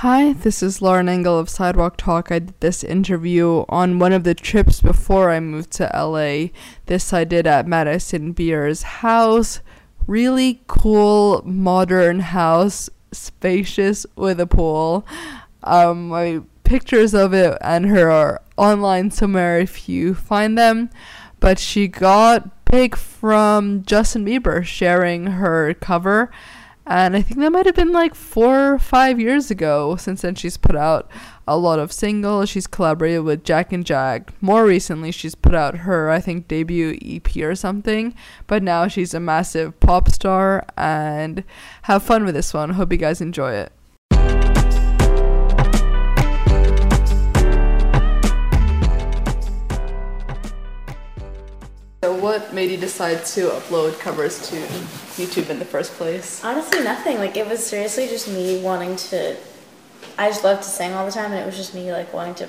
Hi, this is Lauren Engel of Sidewalk Talk. I did this interview on one of the trips before I moved to LA. This I did at Madison Beer's house. Really cool, modern house, spacious with a pool. Um, my pictures of it and her are online somewhere if you find them. But she got big from Justin Bieber sharing her cover and I think that might have been like four or five years ago. Since then, she's put out a lot of singles. She's collaborated with Jack and Jack. More recently, she's put out her, I think, debut EP or something. But now she's a massive pop star. And have fun with this one. Hope you guys enjoy it. Made you decide to upload covers to YouTube in the first place? Honestly, nothing. Like, it was seriously just me wanting to. I just love to sing all the time, and it was just me like wanting to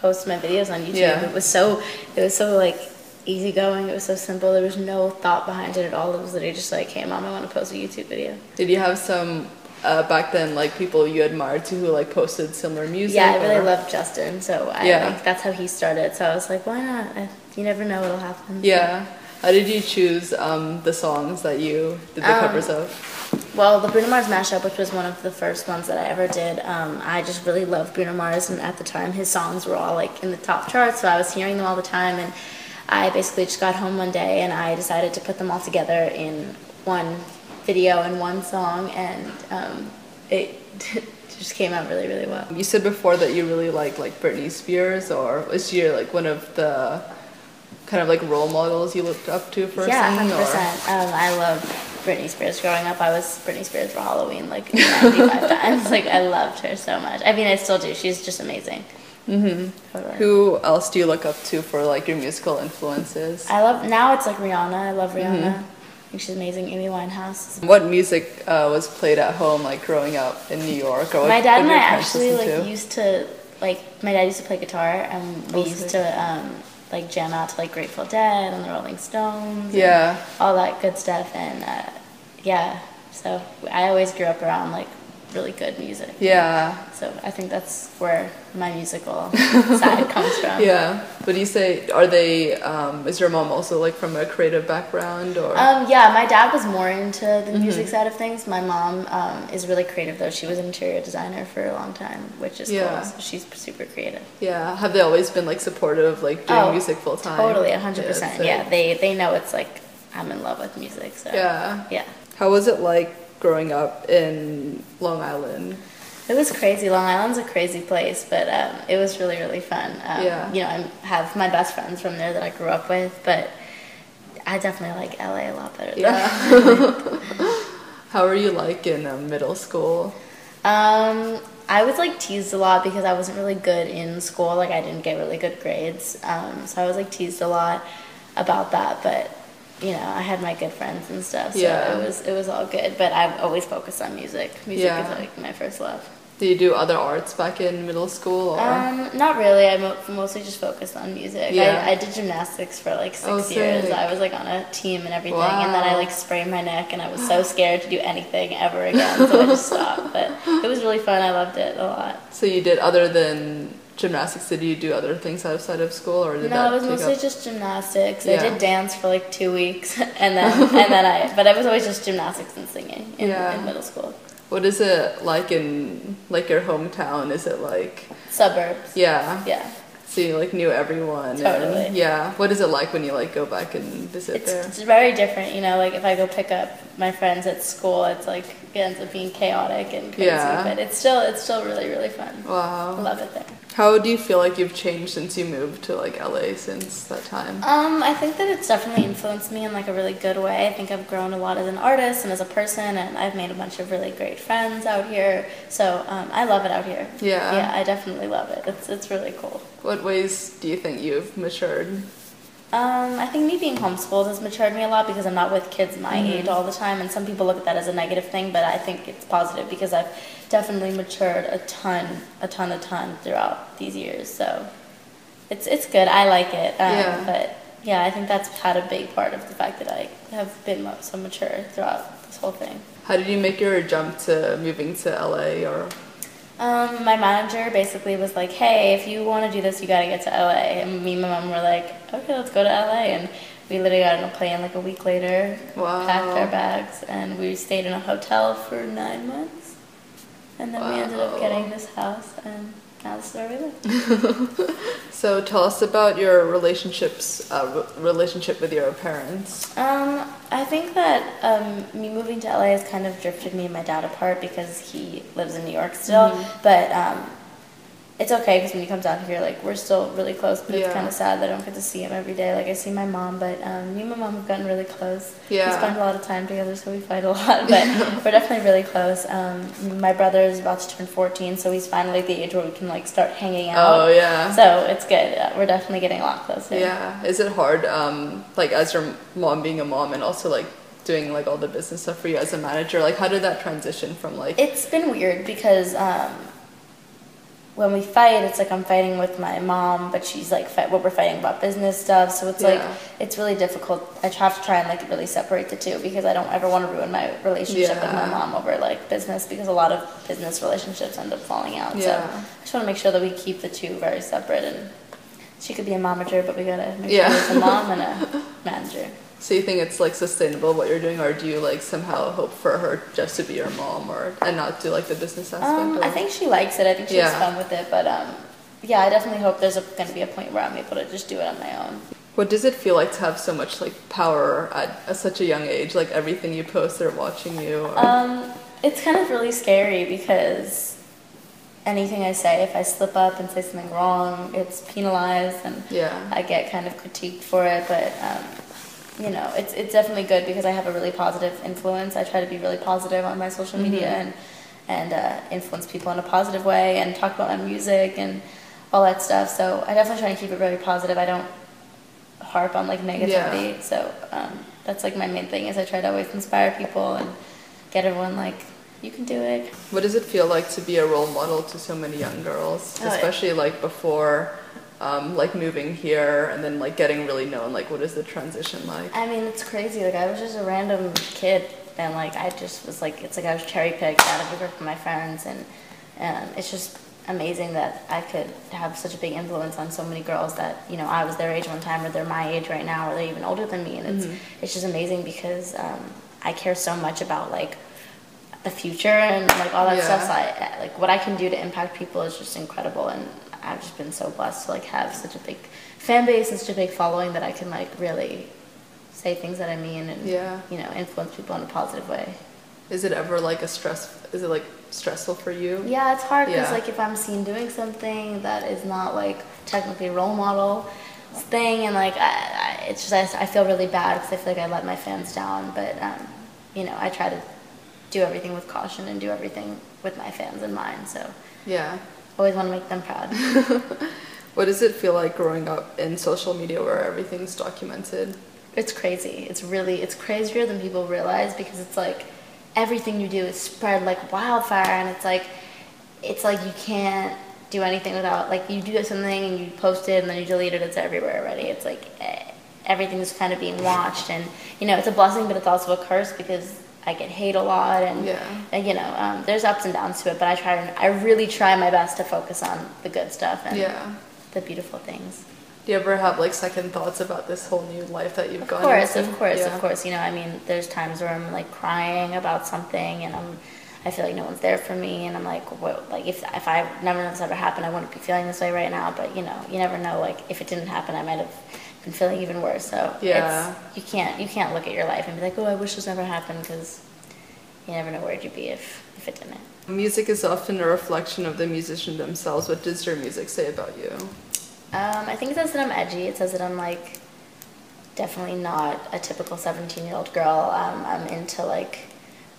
post my videos on YouTube. Yeah. It was so. It was so like easygoing. It was so simple. There was no thought behind it at all. It was literally just like, hey, mom, I want to post a YouTube video. Did you have some uh, back then, like people you admired to who like posted similar music? Yeah, I really or- loved Justin, so I Yeah. like that's how he started. So I was like, why not? I, you never know what'll happen. Yeah. How did you choose um, the songs that you did the Um, covers of? Well, the Bruno Mars mashup, which was one of the first ones that I ever did, um, I just really loved Bruno Mars, and at the time his songs were all like in the top charts, so I was hearing them all the time, and I basically just got home one day and I decided to put them all together in one video and one song, and um, it just came out really, really well. You said before that you really like like Britney Spears, or was she like one of the kind of like role models you looked up to for Yeah, singing? hundred or- percent. Um, I love Britney Spears. Growing up, I was Britney Spears for Halloween like ninety-five times. Like I loved her so much. I mean, I still do. She's just amazing. Mm-hmm. Totally. Who else do you look up to for like your musical influences? I love now. It's like Rihanna. I love Mm-hmm. Rihanna. I think she's amazing. Amy Winehouse. What music uh, was played at home, like growing up in New York? Or My dad and I actually like to? used to like. My dad used to play guitar, and we Oh, used to um, like jam out to like Grateful Dead and the Rolling Stones. and Yeah. all that good stuff, and uh, yeah. So I always grew up around like really good music. Yeah. So I think that's where my musical side comes from. Yeah. Would you say are they? Um, is your mom also like from a creative background or? Um, yeah, my dad was more into the Mm-hmm. music side of things. My mom um, is really creative though. She was an interior designer for a long time, which is Yeah. cool. So she's super creative. yeah. Have they always been like supportive of like doing Oh, music full time? Totally, hundred percent. sick. Yeah, they they know it's like I'm in love with music. So Yeah. yeah. How was it like growing up in Long Island? It was crazy. Long Island's a crazy place, but um, it was really, really fun. Um, Yeah. You know, I have my best friends from there that I grew up with, but I definitely like LA a lot better. Yeah. How were you like in um, middle school? Um, I was like teased a lot because I wasn't really good in school. Like I didn't get really good grades. Um, so I was like teased a lot about that. But you know, I had my good friends and stuff. So Yeah. it was it was all good. But I've always focused on music. Music Yeah. is like my first love. Did you do other arts back in middle school? Or? Um, not really. I mo- mostly just focused on music. Yeah. I, I did gymnastics for like six Oh, years. I was like on a team and everything, and then I like sprained my neck, and I was so scared to do anything ever again, so I just stopped. But it was really fun. I loved it a lot. so you did other than gymnastics? Did you do other things outside of school, or did No, it was mostly up- just gymnastics. Yeah. I did dance for like two weeks, and then and then I. But i was always just gymnastics and singing in, Yeah. in middle school. What is it like in like your hometown? Is it like Suburbs. yeah? Yeah. So you like knew everyone. and- Totally. yeah. What is it like when you like go back and visit It's, there? it's very different, you know. Like if I go pick up my friends at school, it's like it ends up being chaotic and crazy, Yeah. but it's still it's still really really fun. Wow. love it there. How do you feel like you've changed since you moved to like LA since that time? Um, I think that it's definitely influenced me in like a really good way. I think I've grown a lot as an artist and as a person, and I've made a bunch of really great friends out here. So um, I love it out here. Yeah. Yeah, I definitely love it. It's it's really cool. What ways do you think you've matured? Um, I think me being homeschooled has matured me a lot because I'm not with kids my age all the time, and some people look at that as a negative thing, but I think it's positive because I've definitely matured a ton, a ton, a ton throughout these years. So it's it's good. I like it. Um, Yeah. But yeah, I think that's had a big part of the fact that I have been so mature throughout this whole thing. How did you make your jump to moving to LA or Um, my manager basically was like, "Hey, if you want to do this, you got to get to LA." And me and my mom were like, "Okay, let's go to LA." And we literally got on a plane like a week later, Wow. packed our bags, and we stayed in a hotel for nine months. And then we ended up getting this house, and now this is where we live. So tell us about your relationships, uh, relationship with your parents. Um, I think that um, me moving to LA has kind of drifted me and my dad apart because he lives in New York still. Mm-hmm. But um, it's okay because when he comes out here, like we're still really close. But Yeah. it's kind of sad that I don't get to see him every day. Like I see my mom, but um, me and my mom have gotten really close. Yeah. We spend a lot of time together, so we fight a lot. But we're definitely really close. Um, my brother is about to turn 14, so he's finally at the age where we can like start hanging out. Oh yeah. So it's good. Uh, we're definitely getting a lot closer. Yeah. Is it hard, um, like as your mom being a mom and also like doing like all the business stuff for you as a manager? Like how did that transition from like? It's been weird because um, when we fight, it's like I'm fighting with my mom, but she's like fight, what we're fighting about business stuff. So it's like it's really difficult. I have to try and like really separate the two because I don't ever want to ruin my relationship with my mom over like business because a lot of business relationships end up falling out. So I just want to make sure that we keep the two very separate and. She could be a momager, but we gotta make Yeah. sure there's a mom and a manager. So you think it's like sustainable what you're doing, or do you like somehow hope for her just to be your mom, or and not do like the business aspect? Um, I think she likes it. I think she has Yeah. fun with it. But um, yeah, I definitely hope there's going to be a point where I'm able to just do it on my own. What does it feel like to have so much like power at, at such a young age? Like everything you post, they're watching you. Or, Um, it's kind of really scary because anything I say, if I slip up and say something wrong, it's penalized and yeah. I get kind of critiqued for it. But um, you know, it's it's definitely good because I have a really positive influence. I try to be really positive on my social media and and uh, influence people in a positive way and talk about my music and all that stuff. So I definitely try to keep it very positive. I don't harp on like negativity. So um, that's like my main thing is I try to always inspire people and get everyone like you can do it. What does it feel like to be a role model to so many young girls, Oh, yeah. especially like before, um, like moving here and then like getting really known? Like, what is the transition like? I mean, it's crazy. Like I was just a random kid, and like I just was like, it's like I was cherry picked out of a group of my friends, and um, it's just amazing that I could have such a big influence on so many girls that you know I was their age one time, or they're my age right now, or they're even older than me, and it's it's just amazing because um, I care so much about like the future and like all that Yeah. stuff. So I, like what I can do to impact people is just incredible, and I've just been so blessed to like have such a big fan base and such a big following that I can like really say things that I mean and Yeah. you know influence people in a positive way. Is it ever like a stress? Is it like stressful for you? Yeah, it's hard because Yeah. like if I'm seen doing something that is not like technically a role model thing, and like I, I, it's just I, I feel really bad because I feel like I let my fans down. But um, you know, I try to do everything with caution and do everything with my fans in mind. So Yeah. always want to make them proud. What does it feel like growing up in social media where everything's documented? It's crazy. It's really it's crazier than people realize because it's like everything you do is spread like wildfire and it's like it's like you can't do anything without like you do something and you post it and then you delete it it's everywhere already. It's like eh, everything's kind of being watched and you know it's a blessing but it's also a curse because I get hate a lot and, Yeah. and you know um, there's ups and downs to it but I try to, I really try my best to focus on the good stuff and Yeah. the beautiful things. Do you ever have like second thoughts about this whole new life that you've Of gone course, into? of course, Yeah. of course. You know, I mean, there's times where I'm like crying about something, and I'm, I feel like no one's there for me, and I'm like, what? Like if if I never know this ever happened, I wouldn't be feeling this way right now. But you know, you never know. Like if it didn't happen, I might have been feeling even worse. So Yeah. it's, you can't you can't look at your life and be like, oh, I wish this never happened, because you never know where you'd be if if it didn't. Music is often a reflection of the musician themselves. What does your music say about you? Um, I think it says that I'm edgy. It says that I'm like definitely not a typical 17 year old girl. Um, I'm into like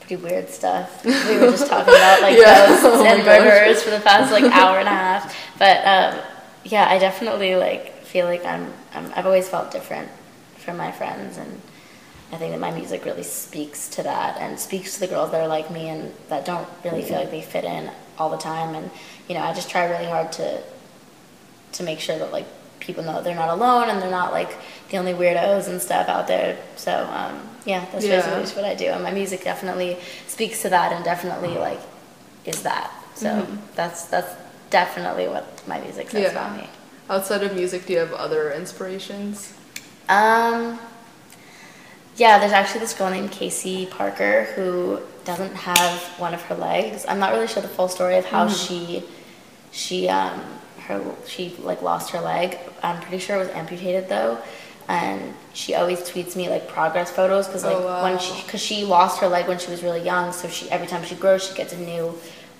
pretty weird stuff. We were just talking about like Yeah. ghosts Oh and gosh. for the past like hour and a half. But um, yeah, I definitely like feel like I'm, I'm. I've always felt different from my friends, and I think that my music really speaks to that and speaks to the girls that are like me and that don't really feel like they fit in all the time. And you know, I just try really hard to to make sure that like people know they're not alone and they're not like the only weirdos and stuff out there. So um, yeah, that's Yeah. basically just what I do, and my music definitely speaks to that and definitely like is that. So Mhm. that's that's definitely what my music says Yeah. about me. Outside of music, do you have other inspirations? Um, yeah, there's actually this girl named Casey Parker who doesn't have one of her legs. I'm not really sure the full story of how she she um her she like lost her leg. I'm pretty sure it was amputated though. And she always tweets me like progress photos because like Oh, wow. when she because she lost her leg when she was really young, so she every time she grows she gets a new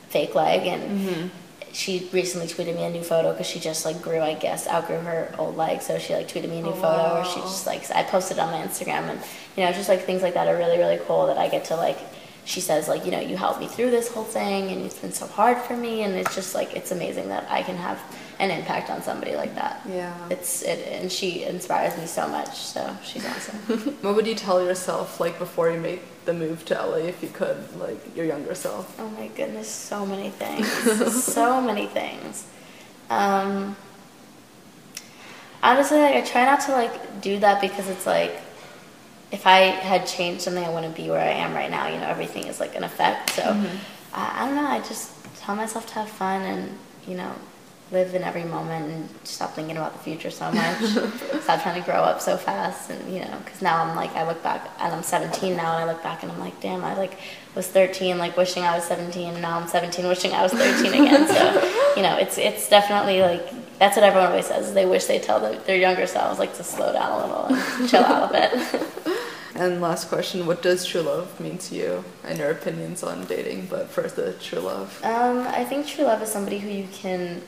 fake leg and she recently tweeted me a new photo because she just like grew, I guess, outgrew her old leg. So she like tweeted me a new Oh, photo, or she just like I posted on my Instagram, and you know, just like things like that are really really cool that I get to like. She says like you know you helped me through this whole thing, and it's been so hard for me, and it's just like it's amazing that I can have an impact on somebody like that. Yeah. It's it, and she inspires me so much. So she's awesome. What would you tell yourself like before you made the move to LA if you could, like your younger self? Oh my goodness, so many things. so many things. Um, honestly, like I try not to like do that because it's like if I had changed something, I wouldn't be where I am right now. You know, everything is like an effect. So I, I don't know. I just tell myself to have fun and you know live in every moment and stop thinking about the future so much. stop trying to grow up so fast and you know because now I'm like I look back and I'm 17 now and I look back and I'm like damn I like was 13 like wishing I was 17 and now I'm 17 wishing I was 13 again. so you know it's it's definitely like that's what everyone always says. They wish they tell their, their younger selves like to slow down a little and chill out a bit. And last question, what does true love mean to you? And your opinions on dating, but first the true love. Um, I think true love is somebody who you can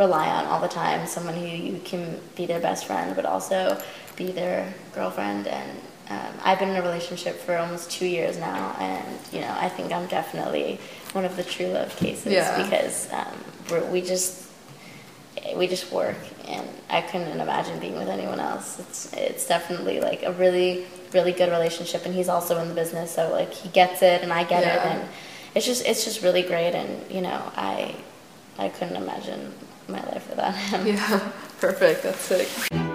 rely on all the time, someone who you can be their best friend, but also be their girlfriend. And um, I've been in a relationship for almost two years now, and you know, I think I'm definitely one of the true love cases Yeah. because um, we're, we just we just work, and I couldn't imagine being with anyone else. It's it's definitely like a really really good relationship, and he's also in the business, so like he gets it, and I get it, and it's just it's just really great, and you know I I couldn't imagine my life without him. Yeah, perfect. That's sick.